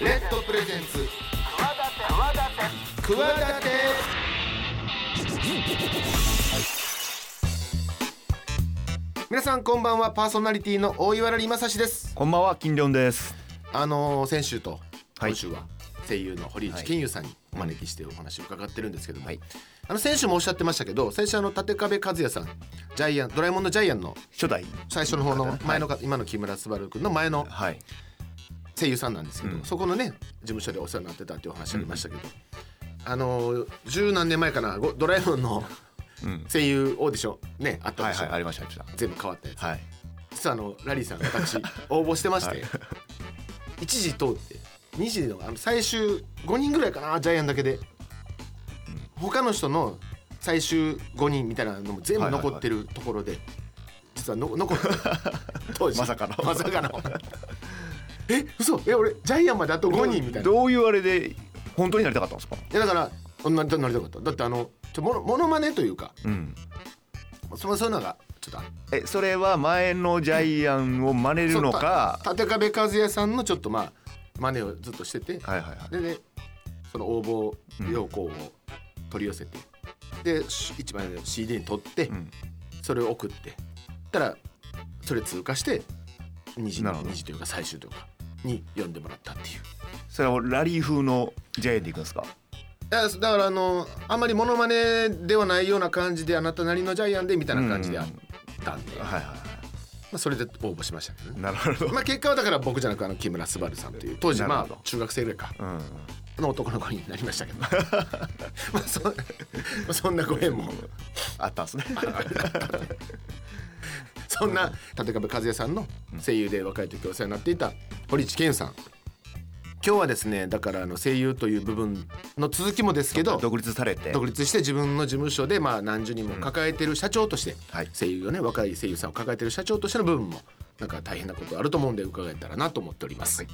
レッドプレゼンツ。企て皆さんこんばんは。パーソナリティの大岩良正史です。こんばんは金良です。あのー先週とはい。今週は声優の堀内健優さんにお招きしてお話を伺ってるんですけども、はい。あの先週もおっしゃってましたけど先週あの立壁和也さんジャイアンドラえもんのジャイアンの初代。最初の方のはい前のか、今の木村昴君の前のはい声優さんなんですけど、うん。そこのね事務所でお世話になってたっていうお話ありましたけど、あの十何年前かなごドラえもんのうん。声優オーディションねあったはいでしょ、はいありましたありまし全部変わったやつ、たはい。実はあのラリーさん私 応募してまして、はい。一時通って二時のあの最終5人ぐらいかなジャイアンだけで、他の人の最終5人みたいなのも全部残ってるところで、実はの残って 当時。まさかの。まさかのえ嘘。え俺ジャイアンまであと5人みたいな。どういうあれで本当になりたかったんですか？いやだからななりたかった。だってあのちょモノモノマネというかうん。そそういうのがちょっとあえそれは前のジャイアンを真似るのか？立壁和也さんのちょっとまあ真似をずっとしてて。はいはいはい。ででその応募要項を取り寄せて、でし一枚の CD に取って、うん。それを送って。たらそれ通過して2時なるほど。二時というか最終というかに読んでもらったっていう。それをラリー風のジャイアンでいくんですか？いやだからあのあんまりモノマネではないような感じであなたなりのジャイアンでみたいな感じであったんで、まはいはいはあ、それで応募しましたけどね。い。なるほど。まあ結果はだから僕じゃなくあの木村昴さんという当時まあ中学生ぐらいか。うん。の男の子になりましたけど。まあそまあそんなご縁も。あったんですねそんな立壁和也さんの声優で若い時お世話になっていた堀内健さん。今日はですねだからあの声優という部分の続きもですけど独立されて。独立して自分の事務所でまあ何十人も抱えてる社長として、はい。声優をね若い声優さんを抱えてる社長としての部分もなんか大変なことあると思うんで伺えたらなと思っております、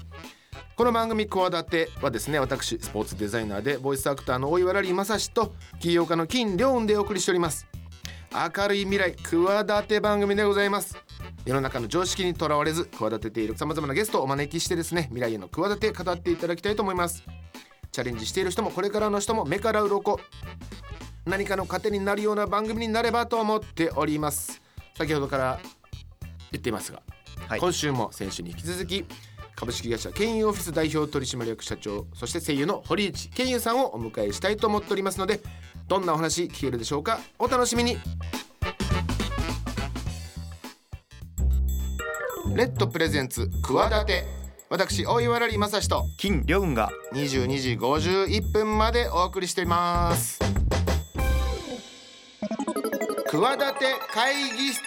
この番組「企て」はですね私スポーツデザイナーでボイスアクターの大岩良理正史と起業家の金良雲でお送りしております明るい未来企て番組でございます。世の中の常識にとらわれず企てているさまざまなゲストをお招きしてですね未来への企て語っていただきたいと思います。チャレンジしている人もこれからの人も目から鱗。何かの糧になるような番組になればと思っております。先ほどから言っていますが、はい。今週も先週に引き続き株式会社ケンオフィス代表取締役社長そして声優の堀内健優さんをお迎えしたいと思っておりますのでどんなお話聞けるでしょうか？お楽しみに。レッドプレゼンツ企て私大岩良理正史と。金良雲が。22時51分までお送りしています。企て会議室。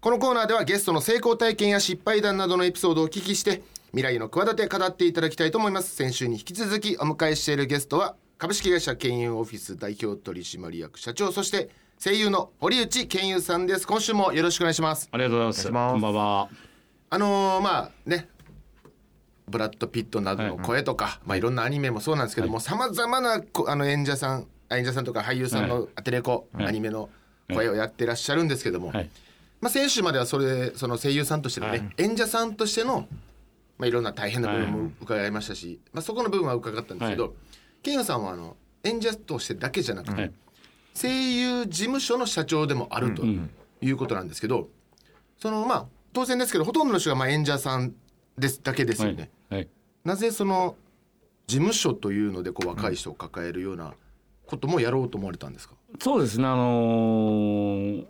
このコーナーではゲストの成功体験や失敗談などのエピソードをお聞きして未来の企て語っていただきたいと思います。先週に引き続きお迎えしているゲストは株式会社ケンユーオフィス代表取締役社長そして声優の堀内健優さんです。今週もよろしくお願いします。ありがとうございます。こんばんは。あのーまあね。ブラッド・ピットなどの声とか、いまあ、いろんなアニメもそうなんですけどもさまざまなこあの演者さんあ演者さんとか俳優さんのアテレコ、はい。アニメの声をやってらっしゃるんですけども、はい。まあ、先週まではそれその声優さんとしてのね、はい。演者さんとしての、まあ、いろんな大変な部分も伺いましたし、まあ、そこの部分は伺ったんですけど、はいケンヤさんはあの演者としてだけじゃなくて、はい声優事務所の社長でもあるとんいうことなんですけど、そのまあ当然ですけどほとんどの人がまあ演者さんですだけですよね。はい。なぜその事務所というのでこう若い人を抱えるようなこともやろうと思われたんですか、そうですね。あのー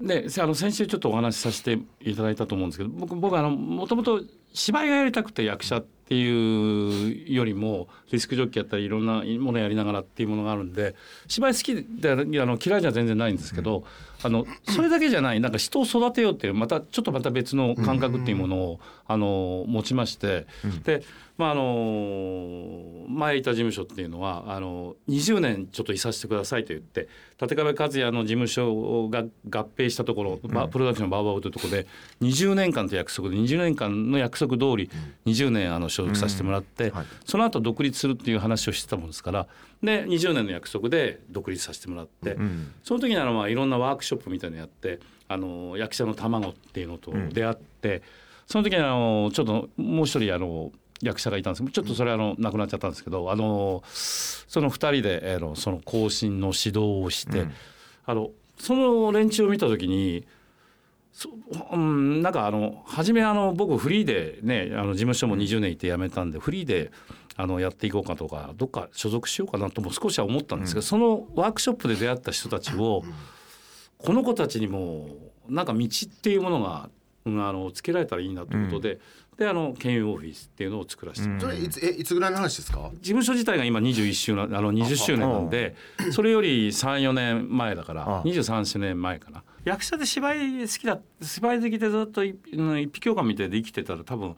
ね、せあの先週ちょっとお話しさせていただいたと思うんですけど僕僕あのもともと芝居がやりたくて役者っていうよりもリスクジョッキーやったりいろんなものやりながらっていうものがあるんで芝居好きであの嫌いじゃ全然ないんですけど、あのそれだけじゃないなんか人を育てようっていうまたちょっとまた別の感覚っていうものを、あの持ちまして、でまああの前いた事務所っていうのはあの20年ちょっといさせてくださいと言って立壁和也の事務所が合併したところ、まあプロダクションバーバーというところで20年間という約束で20年間の約束通り20年あの所属させてもらって、はい。その後独立するっていう話をしてたもんですからで20年の約束で独立させてもらって、うんその時にあのまあいろんなワークショップみたいなのやってあの役者の卵っていうのと出会って、その時にあのちょっともう一人あの役者がいたんですけどちょっとそれあの亡くなっちゃったんですけどあのその2人であのその行進の指導をして、うん。あのその連中を見た時にそうん、なんかあの初めあの僕フリーでねあの事務所も20年いて辞めたんでフリーであのやっていこうかとかどっか所属しようかなとも少しは思ったんですけど、そのワークショップで出会った人たちを、この子たちにもなんか道っていうものが、うん、あのつけられたらいいなということで、であの県有オフィスっていうのを作らせてもらってそれいつえいつぐらいの話ですか？事務所自体が今21周年あの20周年なんでそれより34年前だからあ23年前かな。役者で芝居好きだ芝居好きでずっと一匹狼みたいで生きてたら多分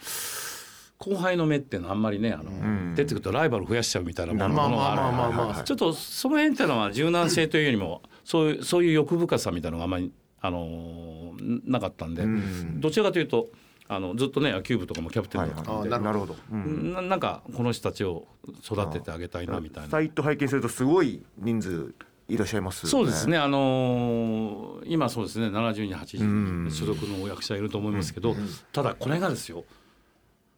後輩の目っていうのはあんまりねあの、ん。出てくるとライバル増やしちゃうみたいなものまあがあるまあまあまあまあ、はいちょっとその辺っていうのは柔軟性というよりもそういう そういう欲深さみたいなのがあんまり、あのーなかったんで、うん。どちらかというとあのずっとね野球部とかもキャプテンはいだったんで、はいなるほど、うん。ななんかこの人たちを育ててあげたいなみたいな。サイト拝見するとすごい人数いらっしゃいます、そうですね、あのー今そうですね。70人80うん。人所属の役者いると思いますけど、ただこれがですよ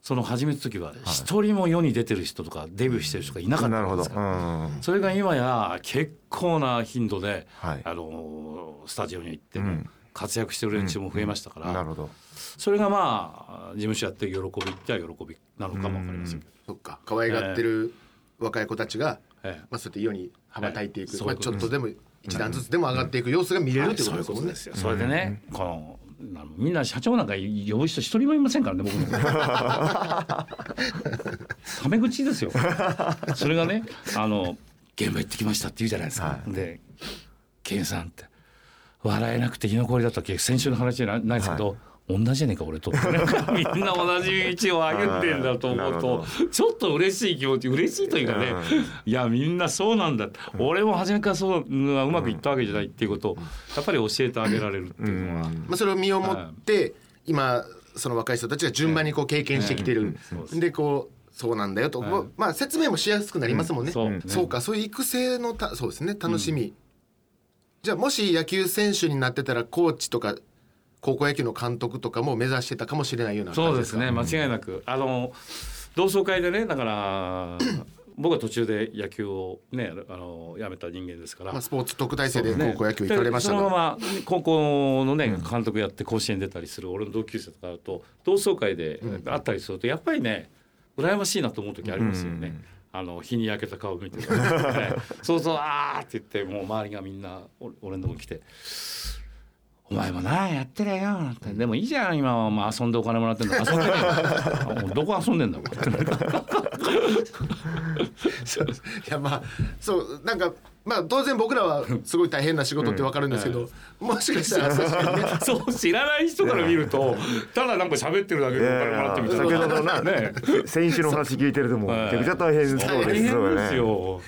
その始めた時は一人も世に出てる人とかデビューしてる人がいなかったんですか。うん、それが今や結構な頻度で、はい。あのースタジオに行ってもうん。活躍してる連中も増えましたから、なるほど。それがまあ事務所やってる喜びっては喜びなのかもわかりませんけど、そっか。可愛がってる若い子たちが、ええ。まあ、そうやって世に羽ばたいていく、まあ、ええそういうことちょっとでも一段ずつでも上がっていく様子が見れるってことですもんね。よ。それでね、このみんな社長なんか呼ぶ人一人もいませんからね僕の タメ口ですよ。それがねあの現場行ってきましたって言うじゃないですか、はい。で「ケンさん」って笑えなくて居残りだったっけ。先週の話じゃないないですけど、同じじゃねえか俺とみんな同じ道を歩んでんだと思うとほちょっと嬉しい気持ち嬉しいというかね、いやみんなそうなんだ。俺も初めからそううんうまくいったわけじゃないっていうことをやっぱり教えてあげられるっていうのは、まあ、それを身をもって、今その若い人たちが順番にこう経験してきてる、でこうそうなんだよと、はい。まあ説明もしやすくなりますもんね、そう。ねそうかそういう育成のたそうですね楽しみ、じゃあもし野球選手になってたらコーチとか高校野球の監督とかも目指してたかもしれないような感じか？そうですね。間違いなく。あの同窓会でねだから僕は途中で野球をねあの辞めた人間ですから、まあ、スポーツ特待生でね。高校野球行かれましたでそのから、まま高校のね監督やって甲子園出たりする俺の同級生とかだと同窓会で会ったりするとやっぱりね羨ましいなと思う時ありますよね。あの日に焼けた顔見て、ね、そうそうあーって言ってもう周りがみんな俺俺のとこに来て「お前もなやってりゃよ」なんて。でもいいじゃん今は。まあ遊んでお金もらってんだ 遊んでねどこ遊んでんだ いやまあそうなんかまあ当然僕らはすごい大変な仕事ってわかるんですけど、もしかしたら確かにね。そう知らない人から見るとただなんか喋ってるだけでお金もらってみたい先ほどのななね。先週の話聞いてるともうめちゃくちゃ大変そうです大変ですねよ。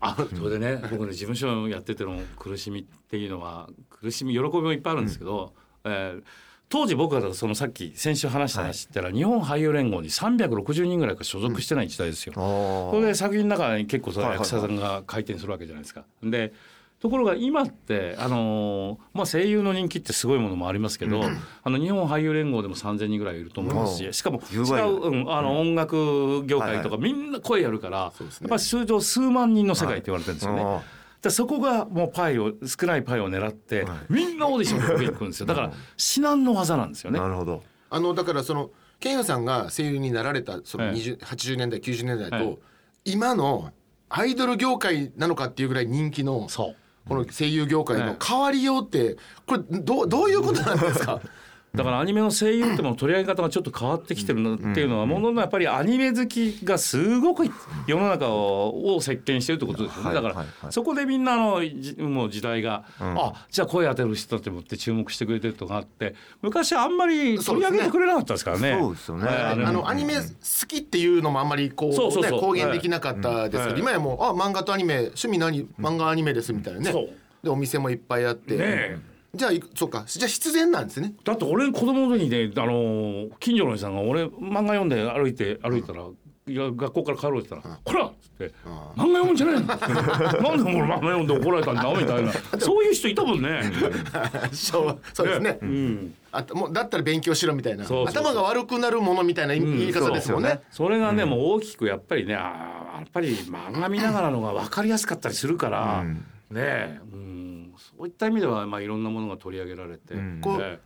あ、それでね、僕ね事務所やってての苦しみっていうのは苦しみ喜びもいっぱいあるんですけど、えー当時僕がそのさっき先週話した話って言ったら、日本俳優連合に360人ぐらいが所属してない時代ですよ。それで作品の中に結構そのはいはいはい役者さんが回転するわけじゃないですか。でところが今ってあのーまあ、声優の人気ってすごいものもありますけど、あの日本俳優連合でも3,000人ぐらいいると思いますうししかも違10倍う、うん、あの音楽業界とかみんな声やるから、やっぱり通常数万人の世界って言われてるんですよね。あでそこがもうパイを少ないパイを狙って、みんなオーディションで受けに行くんですよ。だから至難の技なんですよね。ーなるほど。あのだからそのケンヤさんが声優になられたそのええ。20 80年代90年代と、はい今のアイドル業界なのかっていうぐらい人気のそう。この声優業界の変わりようってこれどうどういうことなんですか？だからアニメの声優っても取り上げ方がちょっと変わってきてるなっていうのはもののやっぱりアニメ好きがすごく世の中を席巻してるってことですよね。はいだからそこでみんなのじもう時代があじゃあ声当てる人だと思って注目してくれてるとかあって昔あんまり取り上げてくれなかったですからね。そうですよね。はい。あのアニメ好きっていうのもあんまりこうそうそうそう。ね公言できなかったですけど、はい。今やもうあ漫画とアニメ趣味何漫画アニメですみたいなね、でお店もいっぱいあって、ねえじゃあいそうか。じゃあ必然なんですね。だって俺子供の時にねあの近所のおじさんが俺漫画読んで歩いて歩いたら、いや学校から帰ろうって言ったら「こら!」っつって漫画読むんじゃないの？なんで俺漫画読んで怒られたんだみたいな。そういう人いたもんね。そうそうですね。うん。あともうだったら勉強しろみたいな。そうそうそう。頭が悪くなるものみたいな言い方ですもんね,、それがね、もう大きくやっぱりねあーやっぱり漫画見ながらのが分かりやすかったりするから、ねえ、うん、そういった意味では、まあ、いろんなものが取り上げられて、ん。こうね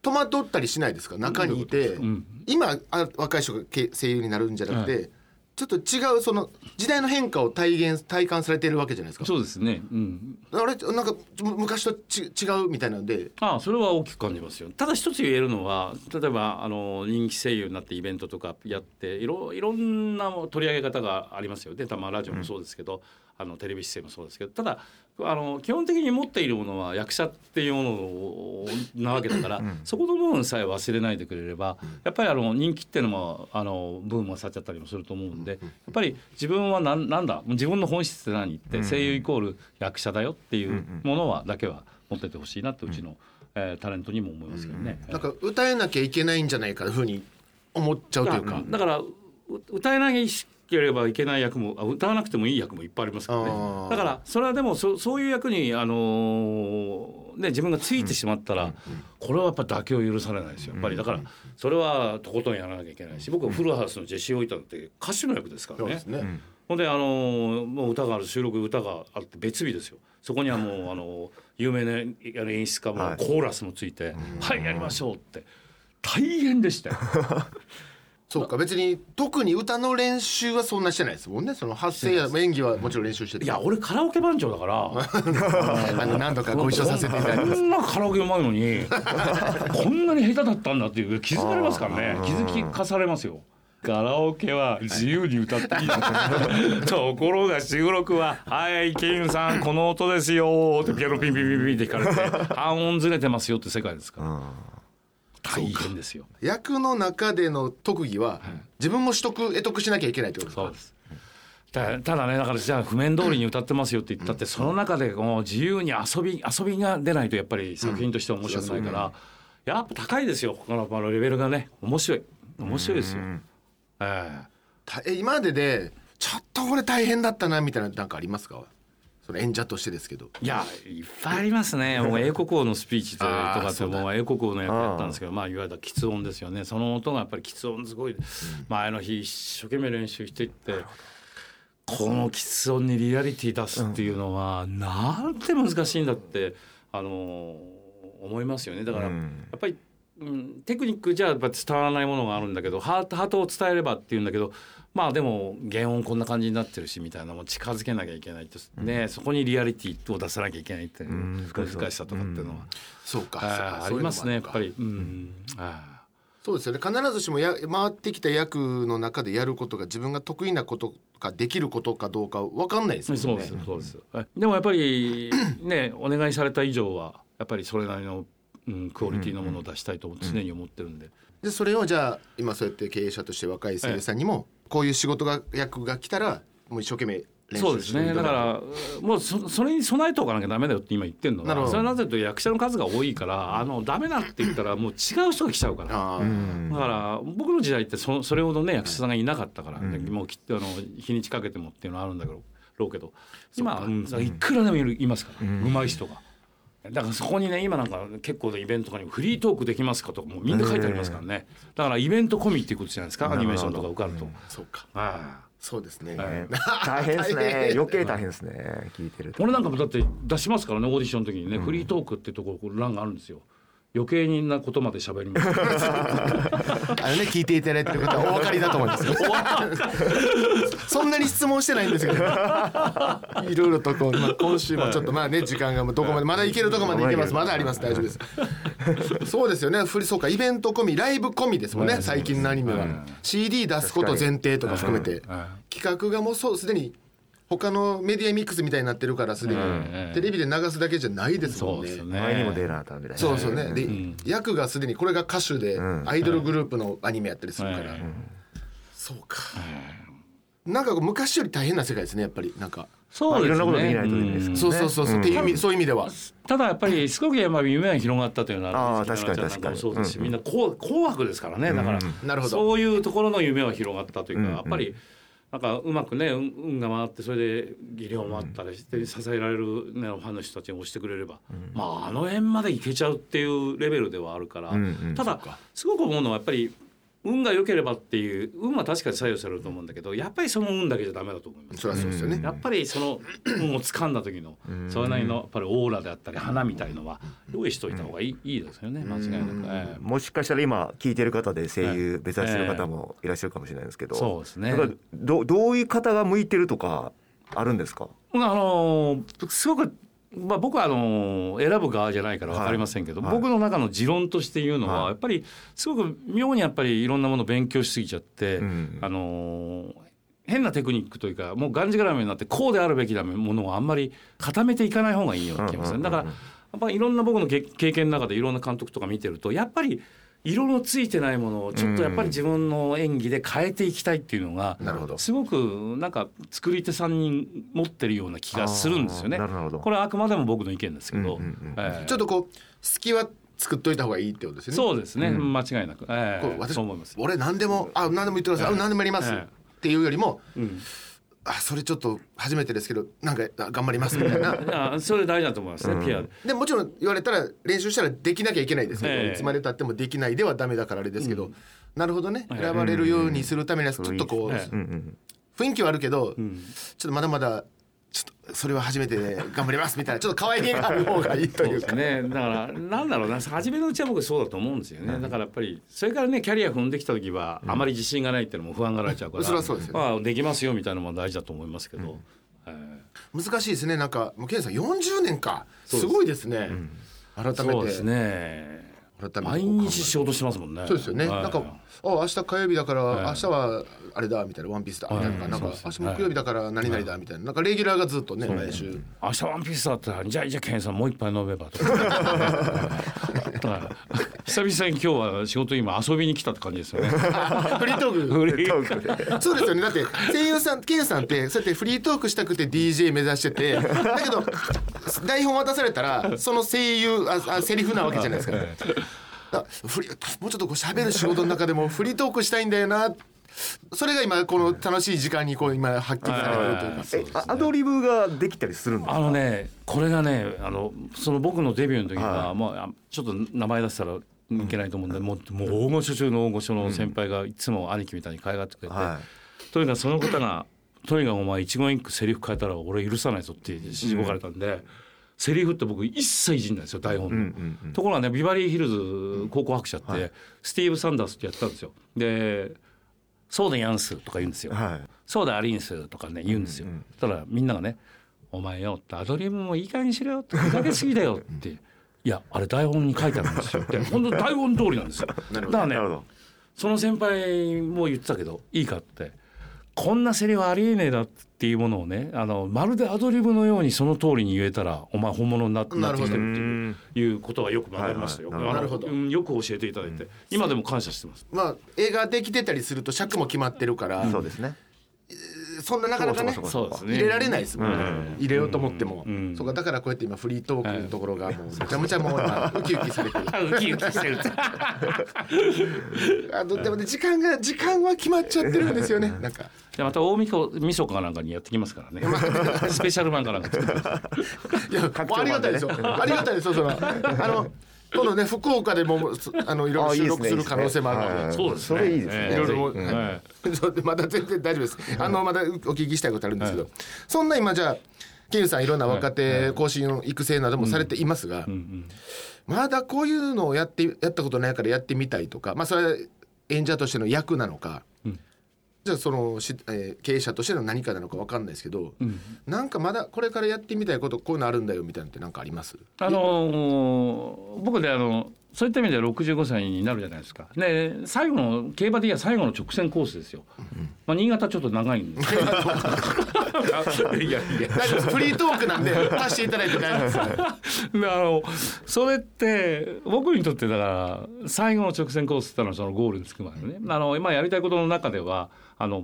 戸惑ったりしないですか？中にいて、ん今あ若い人がけ声優になるんじゃなくて、ちょっと違うその時代の変化を体現体感されてるわけじゃないですか。そうですね、うん、あれ？なんかむ昔とち違うみたいなので。ああそれは大きく感じますよ。ただ一つ言えるのは例えばあの人気声優になってイベントとかやっていろいろんな取り上げ方がありますよでたまラジオもそうですけど、あのテレビ出演もそうですけどただあの基本的に持っているものは役者っていうものなわけだから、そこの部分さえ忘れないでくれれば、やっぱりあの人気っていうのもあの部分もさっちゃったりもすると思うんで、やっぱり自分はなんなんだ自分の本質って何って、声優イコール役者だよっていうものはだけは持っててほしいなってうちの、えータレントにも思いますけどね。なんか歌えなきゃいけないんじゃないかというふうに思っちゃうというか。だからう歌えなければいけない役もあ歌わなくてもいい役もいっぱいありますからあねー。だからそれはでもそそういう役に、あのーね、自分がついてしまったら、これはやっぱ妥協を許されないですよ。やっぱり。だからそれはとことんやらなきゃいけないし僕はフルハウスのジェシー・オイタンって歌手の役ですからね。そうです。ね。ほんであのーもう歌がある収録歌があって別日ですよ。そこにはもうあのー有名な演出家もはい。コーラスもついて「はい、やりましょう」って。大変でしたよ。そうか別に特に歌の練習はそんなしてないですもんね。その発声や演技はもちろん練習してて。いや俺カラオケ番長だからあの 何度かご一緒させていただいて。こんなカラオケうまいのにこんなに下手だったんだっていう気づかれますからね気づきかされますよ。カラオケは自由に歌っていいの ところが収録は「はいケインさんこの音ですよ」ってピアノピンピンピンピンって弾かれて半音ずれてますよって世界ですから大変ですよ。役の中での特技は自分も取得得得しなきゃいけないってことですか？そうです。たただねだからじゃあ譜面通りに歌ってますよって言ったって、その中でこう自由に遊び遊びが出ないとやっぱり作品としては面白くないから、やっぱ高いですよこのこのレベルがね。面白い。面白いですよ。ええ今まででちょっとこれ大変だったなみたいななんかありますか？その演者としてですけど。いやいっぱいありますね。もう英国王のスピーチとかってもう英国王の役やったんですけどまあいわゆる喫音ですよね。その音がやっぱり喫音すごい。前の日一生懸命練習していってこの喫音にリアリティ出すっていうのはなんて難しいんだってあの思いますよね。だからやうん。っぱりうんテクニックじゃやっぱ伝わらないものがあるんだけどハートハートを伝えればっていうんだけどまあでも原音こんな感じになってるしみたいなのも近づけなきゃいけないって、ねそこにリアリティを出さなきゃいけないっていううん難しさとかっていうのは、そうか。ありますねやっぱ。り。うんあそうですよね。必ずしもや回ってきた役の中でやることが自分が得意なことかできることかどうかわかんないですーもんね。そうですそうです。はいでもやっぱりね お願いされた以上はやっぱりそれなりの、うん、クオリティのものを出したいと常に思ってるんで。でそれをじゃあ今そうやって経営者として若い声優さんにもこういう仕事が役が来たらもう一生懸命練習そうですね。だからもうそそれに備えておかなきゃダメだよって今言ってるのなるほど。はそれはなぜと役者の数が多いからあのダメだって言ったらもう違う人が来ちゃうから。だから僕の時代ってそそれほどね役者さんがいなかったから、ねもうきっとあの日にちかけてもっていうのはあるんだけどろうけど今うんいくらでもいるいますから、うまい人が。だからそこにね今なんか結構イベントとかにフリートークできますかとかもうみんな書いてありますからね。だからイベント込みっていうことじゃないですかアニメーションとか受かると。そうか。ああそうですね、はい。ね。大変ですね。余計大変ですね。聞いてると。俺なんかもだって出しますからねオーディションの時にね、フリートークっていうところ欄があるんですよ余計になことまで喋ります。あのね聞いていただいてる方はお分かりだと思いますよ。そんなに質問してないんですけど。いろいろとこう、まあ、今週もちょっとまあね時間がもうどこまでまだいけるとこまでいけます。まだあります。大丈夫です。そうですよね。フリそうか。イベント込みライブ込みですもんね。最近のアニメは。CD 出すこと前提とか含めて。企画がもうそうすでに他のメディアミックスみたいになってるからすでに。テレビで流すだけじゃないですもんね。そうですよね。前にも出なかったみたいなそうそうね。で、役がすでにこれが歌手でん。アイドルグループのアニメやったりするから、はいそうか、なんか昔より大変な世界ですねやっぱり。なんか、そうですね。まあいろんなことできないといけないですうん。そうそうそうそう、っていう意味そういう意味では。ただやっぱりすごくやっぱり夢が広がったというのはあー確かに確かに。そうですし、みんな紅紅白ですからねだから、なるほど。そういうところの夢は広がったというか、やっぱりなんかうまくね運運が回ってそれで技量もあったりして支えられる、ね、ファンの人たちが押してくれれば、まああの辺までいけちゃうっていうレベルではあるから、ただすごく思うのはやっぱり運が良ければっていう運は確かに左右されると思うんだけどやっぱりその運だけじゃダメだと思います。そそうですよね、やっぱりその運を掴んだ時のそれなりのやっぱりオーラであったり花みたいのは用意しといた方がいい,、いいですよね間違いなく、ええ。もしかしたら今聞いてる方で声優目指してる方もいらっしゃるかもしれないですけど、そうですね。だからどどういう方が向いてるとかあるんですか？あのーすごく、まあ、僕はあのー選ぶ側じゃないから分かりませんけど、はい。僕の中の持論として言うのは、はい。やっぱりすごく妙にやっぱりいろんなものを勉強しすぎちゃって、うんあのー変なテクニックというかもうがんじがらめになってこうであるべきなものをあんまり固めていかない方がいいような気がする、うんうんうんうん。だからやっぱりいろんな僕のけ経験の中でいろんな監督とか見てるとやっぱり色のついてないものをちょっとやっぱり自分の演技で変えていきたいっていうのが、なるほど。すごくなんか作り手さんに持ってるような気がするんですよね。あー。なるほど。これはあくまでも僕の意見ですけど、うんうんうん。ええ。ちょっとこう隙は作っといた方がいいってことですよね。そうですね、間違いなく、ええ。こう私そう思います。俺何でもあ何でも言ってください、あ何でもやります、ええっていうよりもうんあそれちょっと初めてですけどなんかあ頑張りますみたいな。あそれ大事だと思いますね、ピア。で。でもちろん言われたら練習したらできなきゃいけないですけど、ええ。いつまでたってもできないではダメだからあれですけど、なるほどねええ選ばれるようにするためにはちょっとこう、ええうん。うん。雰囲気はあるけど、ん。ちょっとまだまだちょっとそれは初めてで頑張りますみたいなちょっと可愛げがある方がいいというか。ね、だからなんだろうな初めのうちは僕そうだと思うんですよね、だからやっぱりそれからねキャリア踏んできた時はあまり自信がないっていうのも不安がられちゃうから、それはそうですよね。まあ、できますよみたいなのも大事だと思いますけど、え難しいですね。なんかもうケンさん40年か。す。ごいですね、改めて。えそうですね。改めてこう毎日仕事してますもんね。そうですよね、はい。なんかあ明日火曜日だから、はい。明日はあれだみたいなワンピースだ。みたい。な、はいなんか明日木曜日だから何々だみたいな。なんかレギュラーがずっとね毎週。明日ワンピースだったらじゃあじゃあケンさんもう一杯飲めばと。か久々に今日は仕事今遊びに来たって感じですよね。フリートーク。フリートーク。でそうですよね。だって声優さんケンさんってそうやってフリートークしたくて DJ 目指しててだけど台本渡されたらその声優ああセリフなわけじゃないですか。だフリもうちょっとこう喋る仕事の中でも フリートークしたいんだよな。それが今この楽しい時間にこう今発揮されてるというか。アドリブができたりするんですか？あのねこれがねあのその僕のデビューの時は、はい。もうあちょっと名前出したらいけないと思うんで、もうもう大御所中の大御所の先輩がいつも兄貴みたいに可愛がってくれて、はとにかくその方が「とにかくお前一言一句セリフ変えたら俺許さないぞ」ってしごかれたんで、セリフって僕一切いじんないですよ台本の。うんうんうんところがねビバリーヒルズ高校白書って、スティーブ・サンダースってやってたんですよ。で「そうでやんす」とか言うんですよ。はいそうだアリンスとかね言うんですよ。そしたらみんながね「お前よ」ってアドリブもいい加減にしろよってふざけすぎだよって。いやあれ台本に書いてあるんですよって本当台本通りなんですよ。だからねその先輩も言ってたけどいいかってこんなセリフありえねえだっていうものをねあのまるでアドリブのようにその通りに言えたらお前本物になってなってきてるっていういうことはよく学びましたよ。はいはい。よく教えていただいて。今でも感謝してます。まあ映画できてたりすると尺も決まってるから、そうですね。そんななかなかね入れられないですもんね、うん入れようと思っても、ん。そうかだからこうやって今フリートークのところがもうめちゃめちゃもう今ウキウキされてる。ウキウキしてる。って。あのでもね時間が時間は決まっちゃってるんですよね。なんかでまた大晦日晦日かなんかにやってきますからね。スペシャル版かなんか作ってます。い。やありがたいですよ。ありがたいですよそのあの今度ね福岡でもすあのいろいろ収録する可能性もあるので。はい。そうですね。それいいですね。ええいろいろもぜひ。ええ そうでまだ全然大丈夫です。あのまだお聞きしたいことあるんですけど、そんな今じゃあケンさんいろんな若手更新育成などもされていますが、まだこういうのをやってやったことないからやってみたいとか、まあそれは演者としての役なのか。じゃあそのし、えー経営者としての何かなのかわかんないですけど、なんかまだこれからやってみたいことこういうのあるんだよみたいなのってなんかあります？あのー僕であのそういった意味では65歳になるじゃないですか。で最後の競馬で言えば最後の直線コースですよ。まあ新潟ちょっと長いんで。すけど。い。やいや。大丈夫です。フリートークなんで足していただいて大丈夫です。であのそれって僕にとってだから最後の直線コースってのはそのゴールにつくまでね。あの今やりたいことの中ではあの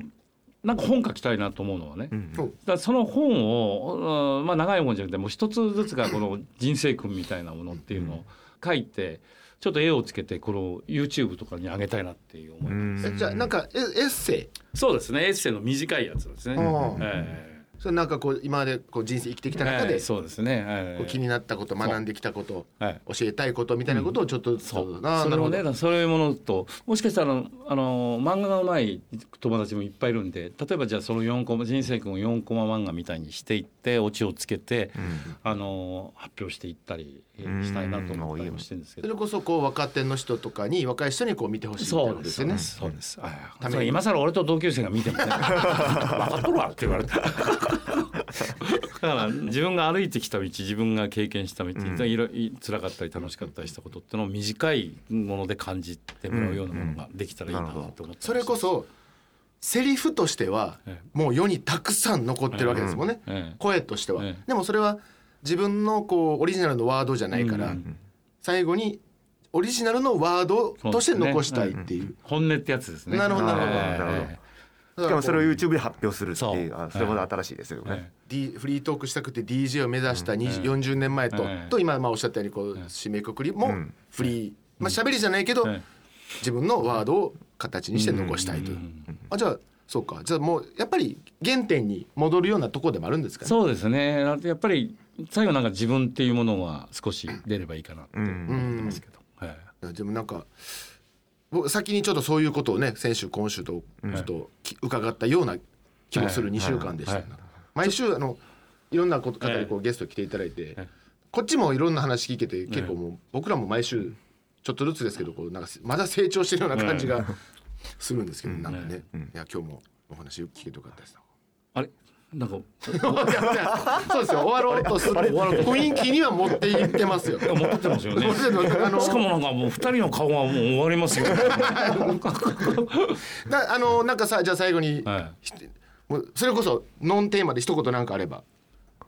なんか本書きたいなと思うのはね、だからその本を、うんまあ、長い本じゃなくてもう一つずつがこの人生訓みたいなものっていうのを書いてちょっと絵をつけてこの YouTube とかに上げたいなっていう思いうん。えじゃあなんかエエッセイ？そうですね。エッセイの短いやつですね、うん。えそれなんかこう今までこう人生生きてきえた中でええそうですね、気になったこと学んできたことはい。教えたいことみたいなことをちょっとそう。あーなるほど。それをねそういうものともしかしたらあのあの漫画がうまい友達もいっぱいいるんで例えばじゃあその4コマ人生君を4コマ漫画みたいにしていってオチをつけて、あの発表していったりえーしたいなと思ったりもしてるんですけど。それこそこう若手の人とかに若い人にこう見てほしいみたいなそうですすことでよねよね。そうです。ため今更俺と同級生が見てもね、分かっとるわって言われて。だから自分が歩いてきた道、自分が経験した道、いろい辛かったり楽しかったりしたことってのを短いもので感じてもらうようなものができたらいいなと思ってます。それこそセリフとしてはえもう世にたくさん残ってるわけですもんね、ええ。声としては、ええ。でもそれは自分のこうオリジナルのワードじゃないから、うん最後にオリジナルのワードとして残したいっていう。本音ってやつですね。なるほどなるほど。ええなるほど。えしかもそれをを YouTube で発表するっていうそそれも新しいですよえね。D フリートークしたくて DJ を目指した20ええ40年前と,、ええと今まあおっしゃったようにこう締めくくりもんフリー、まあ喋りじゃないけど、え自分のワードを形にして残したいという、あじゃあそうか。じゃあもうやっぱり原点に戻るようなところでもあるんですかね？そうですね。やっぱり最後なんか自分っていうものが少し出ればいいかなと思ってますけど。はい。でもなんか僕先にちょっとそういうことをね先週今週とちょっとき伺ったような気もする2週間でした、はい毎週あのいろんなこと方にこうゲスト来ていただいて、はい。こっちもいろんな話聞けて結構もう僕らも毎週ちょっとずつですけどこうなんかまだ成長してるような感じがするんですけど、なんかね、いや今日もお話聞けてよかったです。あれ？なんか そうですよ終わろうとする雰囲気には持っていってますよ。持ってますよね。あのしかもなんかもう二人の顔がもう終わりますよ。だあのなんかさじゃあ最後に、はいそれこそノンテーマで一言なんかあれば。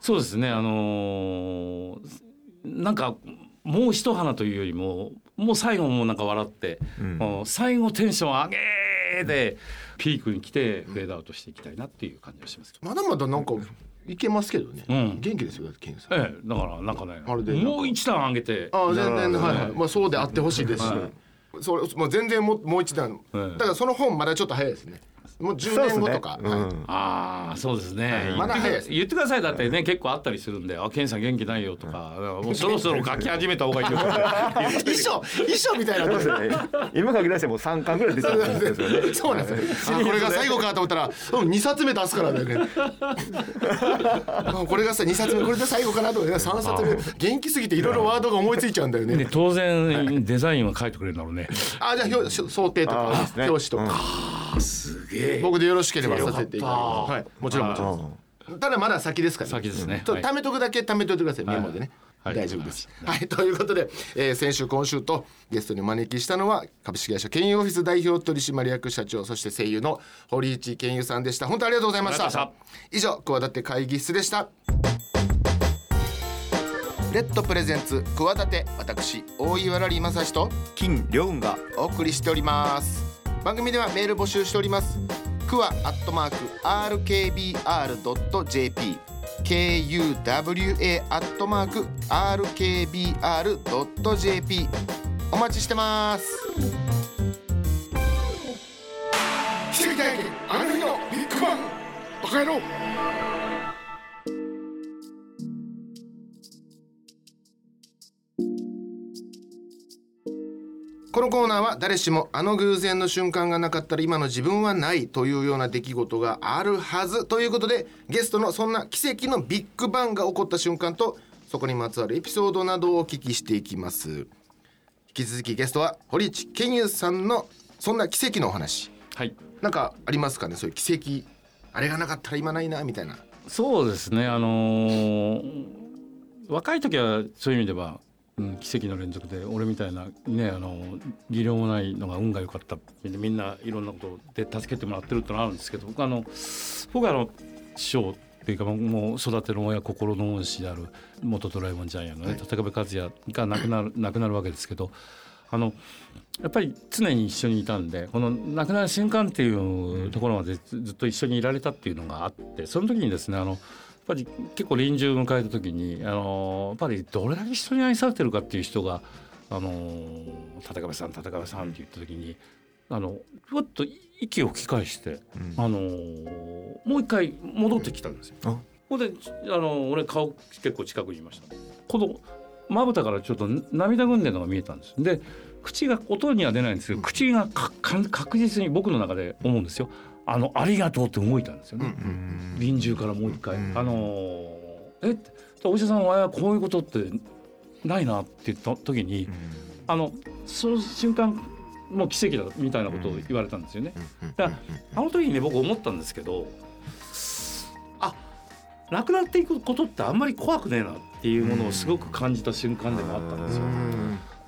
そうですね。あのーなんかもう一花というよりももう最後もなんか笑って、もう最後テンション上げでピークに来てフェードアウトしていきたいなっていう感じがしますけど。まだまだなんかいけますけどね。うん元気ですよだってケンさん。ええ、だからなんかねまるでもう一段上げてああ全然はいはい。はいまあそうであってほしいですし。はいそれもう全然ももう一段。はいだからその本まだちょっと早いですね。もう10そうですね年後とか。はいうんああそうですね、まだ早いです言ってくださいだってね結構あったりするんで「あケンさん元気ないよ」とか「もうそろそろ書き始めた方がいいよ」とか衣装衣装みたいな。ね。今書き出してもう三巻ぐらい出ちゃったんですよね。そうなんですよ。あこれが最後かと思ったら、うん二冊目出すからだよね。あ これがさ二冊目これで最後かなと思って三冊目元気すぎていろいろワードが思いついちゃうんだよね。で当然デザインは書いてくれるんだろうねあじゃあ表想定とか表紙とか。すげえ僕でよろしければさせていただきます。はい、もちろんもちろん。ただまだ先ですから、先ですね。はい。ちょっと貯めとくだけ貯めといてください、メモでね。はい。大丈夫です。はい、ということで、えー先週今週とゲストにお招きしたのは株式会社ケンユーオフィス代表取締役社長そして声優の堀内健優さんでした。本当ありがとうございました。ござい。以上企て会議室でした。レッドプレゼンツ企て私大岩良理正史と金良雲が。お送りしております番組ではメール募集しております。くわアットマーク RKBR.jp KUWA アットマーク RKBR.jp お待ちしてます。奇跡体験あの日のビッグバン。バカ野郎。このコーナーは誰しもあの偶然の瞬間がなかったら今の自分はないというような出来事があるはずということでゲストのそんな奇跡のビッグバンが起こった瞬間とそこにまつわるエピソードなどをお聞きしていきます。引き続きゲストは堀内健優さんのそんな奇跡。のお話はい。なんかありますかね？そういう奇跡あれがなかったら今ないなみたいな。そうですね。あのー若い時はそういう意味では、うん、奇跡の連続で俺みたいなねあの技量もないのが運が良かった。みんないろんなことで助けてもらってるってのはあるんですけど僕あの僕はあの師匠っていうかもう育てる親心の恩師である元ドラえもんジャイアンのね立壁和也が亡くなる亡くなるわけですけどあのやっぱり常に一緒にいたんでこの亡くなる瞬間っていうところまでずずっと一緒にいられたっていうのがあってその時にですねあのぱり結構臨終を迎えた時にあのやっぱりどれだけ人に愛されてるかっていう人があのー立壁さん立壁さんって言った時にあのふわっと息を吹き返して、うんあのーもう一回戻ってきたんですよ。あほんであの俺顔結構近くにいました。このまぶたからちょっと涙ぐんでるのが見えたんです。で口が音には出ないんですけど口がかか確実に僕の中で思うんですよ。あのありがとうって動いたんですよね。うん臨終からもう一回、うんあのーえお医者さんはこういうことってないなって言った時に、あのその瞬間もう奇跡だみたいなことを言われたんですよね。だからあの時にね僕思ったんですけどあ亡くなっていくことってあんまり怖くねえなっていうものをすごく感じた瞬間でもあったんですよ。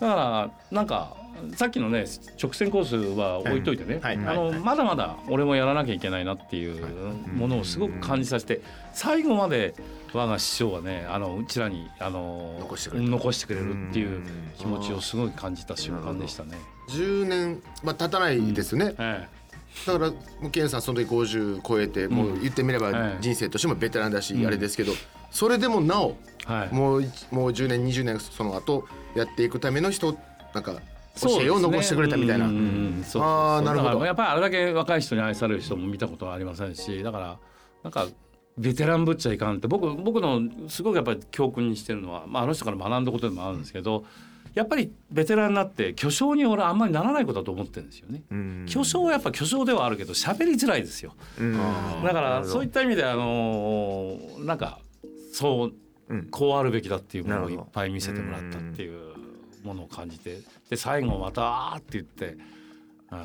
だからなんかさっきのね直線コースは置いといてね、はい。あのまだまだ俺もやらなきゃいけないなっていうものをすごく感じさせて最後まで我が師匠はねあのうちらにあの残してくれる残してくれるっていう気持ちをすごい感じた瞬間でしたね。10年、まあ、経たないですよね、えだからもうケンさんその時50超えて、もう言ってみればはい人生としてもベテランだし、うんあれですけどそれでもなおもういもう10年20年その後やっていくための人なんか教えをそうですね残してくれたみたいな、うんうんうんそう。あーなるほど。やっぱりあれだけ若い人に愛される人も見たことはありませんしだからなんかベテランぶっちゃいかんって僕僕のすごくやっぱり教訓にしてるのは、まあ、あの人から学んだことでもあるんですけどやっぱりベテランになって巨匠に俺はあんまりならないことだと思ってるんですよね。巨匠はやっぱ巨匠ではあるけど喋りづらいですよ。だからそういった意味であのーなんかそううん。こうあるべきだっていうものをいっぱい見せてもらったっていうものを感じてで最後また「あーって言って「はい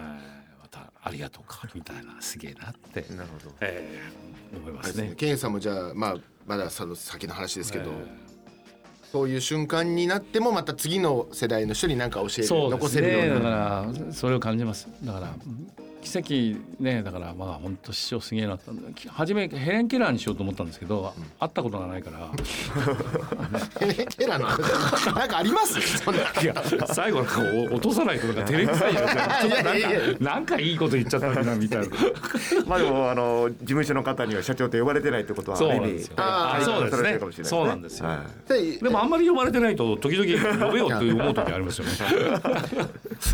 またありがとうか」みたいなすげえなって、なるほど。えー思いますね。すね。ケンさんもじゃあまあまだその先の話ですけど、えそういう瞬間になってもまた次の世代の人に何か教える、ーそうです残せるよねだうな。からそれを感じます。だから奇跡ねだからまあ本当師匠すげえなった初めヘレン・ケラーにしようと思ったんですけど、会ったことがないから。ケラの話。なんかあります？いや最後なんかお落とさないとか照れくさいよ。なんかいいこと言っちゃったなみたいな。まあでもあの事務所の方には社長と呼ばれてないってことはそうなんですよ。あそうですね。そうなんですよ。はい。ででもあんまり呼ばれてないと時々呼べよって思う時ありますよね。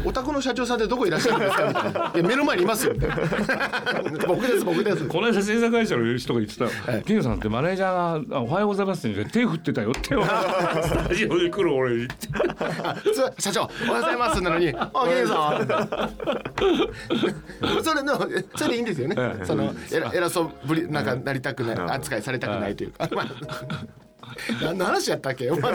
お宅の社長さんってどこいらっしゃるんですか？みたいないや目の前にいますよ 僕です僕です。この間制作会社の人が言ってたよ。ケンさんってマネージャーがあおはようございますって手振ってたよって。スタジオに来る俺に。社長おはようございますなのに「あケンさん」それのそれでいいんですよね。ええ。その偉偉そうぶりなんかなりたくない扱いされたくないというか、まあ何の話やったっけ？まあ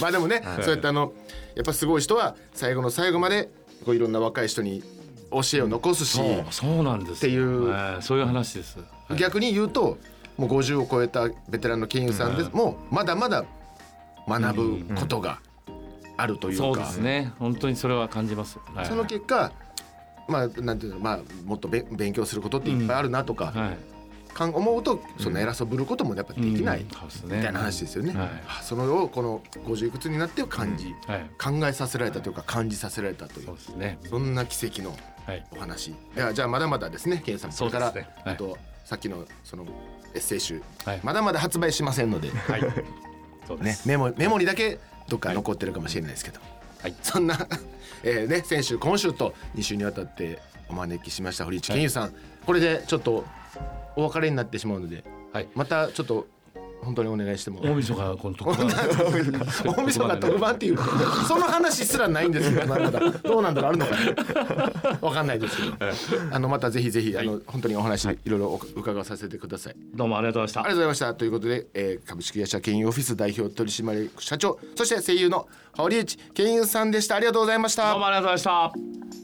まあでもねそうやってあのやっぱすごい人は最後の最後までこういろんな若い人に教えを残すしそうなんですよ。っていうええそういう話です。はい逆に言うともう50を超えたベテランの金融さんでもまだまだ学ぶことがあるというか、そうですね。本当にそれは感じます。はいその結果まあなんていうのまあもっとべ勉強することっていっぱいあるなとか、はい。かん思うとそん。な偉そうぶることもやっぱできない、みたいな話ですよね。はい。あそのをこの50いくつになって感じ、はい。考えさせられたというか感じさせられたというそうですね。そんな奇跡のはい。お話。いやじゃあまだまだですねケンさん。これから、あとさっきのそのエッセイ集、はい。まだまだ発売しませんので、はい。そうです。ねメモメモにだけどっか残ってるかもしれないですけど、はい。そんな、えーね、先週今週と2週にわたってお招きしました堀内健優さん、これでちょっとお別れになってしまうのではい。またちょっと本当にお願いしても。大晦日この特番。大晦日特番っていうその話すらないんですよ。まだまだどうなんだろうあるのか。ねわかんないですけど。あのまたぜひぜひあの本当にお話い。ろいろお伺わさせてください。どうもありがとうございました。ありがとうございました。ということで、えー株式会社ケンユーオフィス代表取締役社長そして声優の堀内健優さんでした。ありがとうございました。どうもありがとうございました。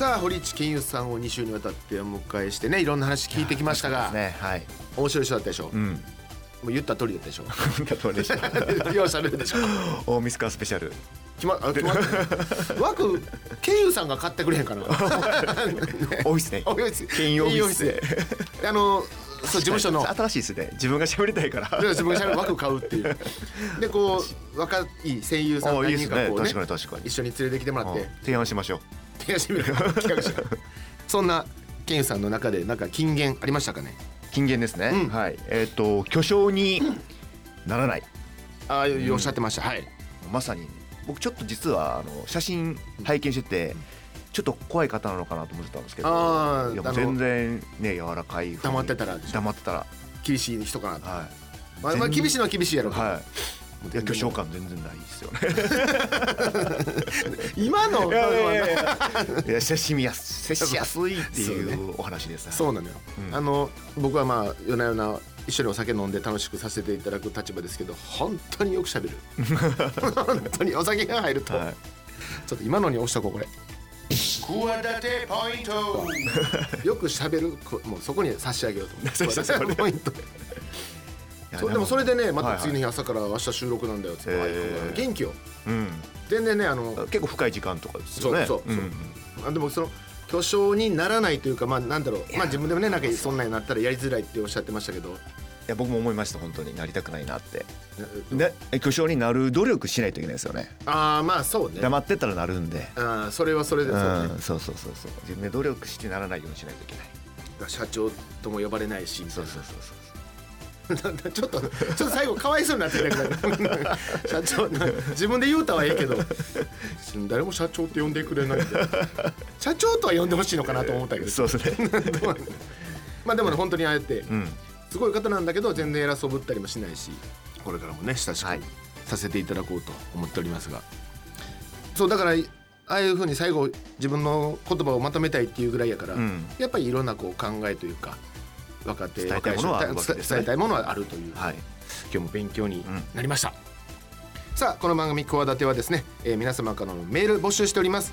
さあ堀内健優さんを2週にわたってお迎えしてねいろんな話聞いてきましたが、ねはい。面白い人だったでしょ、もうん。う言った通りだったでしょ？どうでした。ようしゃべるでしょ？大ミスカースペシャル。決まあ決まって枠健優さんが買ってくれへんかな。オフィスねオフィス兼用オフィスであのそう事務所の新しいですね自分が喋りたいからで自分がしゃべる枠買うっていうでこう若い声優さん何人かこうね確かに確かに一緒に連れてきてもらってうん提案しましょう提案してみる企画者そんなケンユさんの中でなんか金言ありましたかね？金言ですね、うん。はい。えっ、と巨匠にならない。ああおっしゃってました、はい。まさに僕ちょっと実はあの写真拝見しててちょっと怖い方なのかなと思ってたんですけどいや全然ね柔らかい黙ってたら黙ってたら。厳しい人かなと、はまあ、まあ厳しいのは厳しいやろうはいいや巨匠感全然ないですよ。ね 今のい。やいやいやいや親しみやす接しやすいっていうお話ですそうなのよ、うん。あの僕はまあ夜な夜な一緒にお酒飲んで楽しくさせていただく立場ですけど本当によく喋る。本当にお酒が入ると、はい。ちょっと今のに押しとこうこれ。企てポイント。よく喋るこもうそこに差し上げようと思って ポイントそうでもそれでねまた次の日朝から明日収録なんだよって、へー。元気よ。うん全然ねあの結構深い時間とかですよね。そうそうそう。うんあでもその巨匠にならないというかまあなんだろう。まあ自分でもねなんかそんなになったらやりづらいっておっしゃってましたけど。いや僕も思いました本当に。なりたくないなって。ね巨匠になる努力しないといけないですよね。ああまあそうね。黙ってたらなるんで。あーそれはそれでうそうね。んそうそうそうそう。自分で努力してならないようにしないといけない。社長とも呼ばれないしそいうなそうそうそう ちょっとちょっと最後かわいそうになってたけど社長な自分で言うたはええけど。誰も社長って呼んでくれない。社長とは呼んでほしいのかなと思ったけど。そうですね。まあでもね本当にああやってうん。すごい方なんだけど全然偉そうぶったりもしないしこれからもね親しくはい。させていただこうと思っておりますが、そうだからああいうふうに最後自分の言葉をまとめたいっていうぐらいやから、うん。やっぱりいろんなこう考えというか若手伝えたいものはある伝えたいものはあるという、はい。今日も勉強になりました、さあこの番組「企て」はですね、えー皆様からのメール募集しております。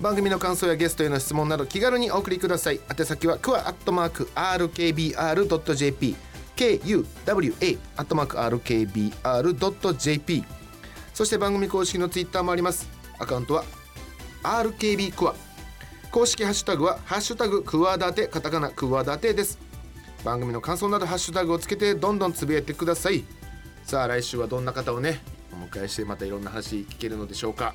番組の感想やゲストへの質問など気軽にお送りください。宛先はクワアットマーク RKBR.jp KUWA アットマーク RKBR.jp そして番組公式のツイッターもあります。アカウントは RKB クワ公式ハッシュタグは「ハッシュタグクワダテ」カタカナクワダテです番組の感想などハッシュタグをつけてどんどんつぶやいてください。さあ来週はどんな方をねお迎えしてまたいろんな話聞けるのでしょうか。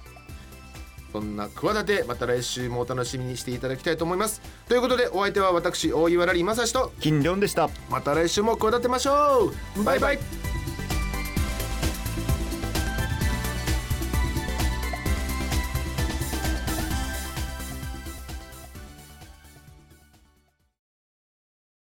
そんな企てまた来週もお楽しみにしていただきたいと思います。ということでお相手は私大岩良理正史と金良でした。また来週も企てましょう。バイバイ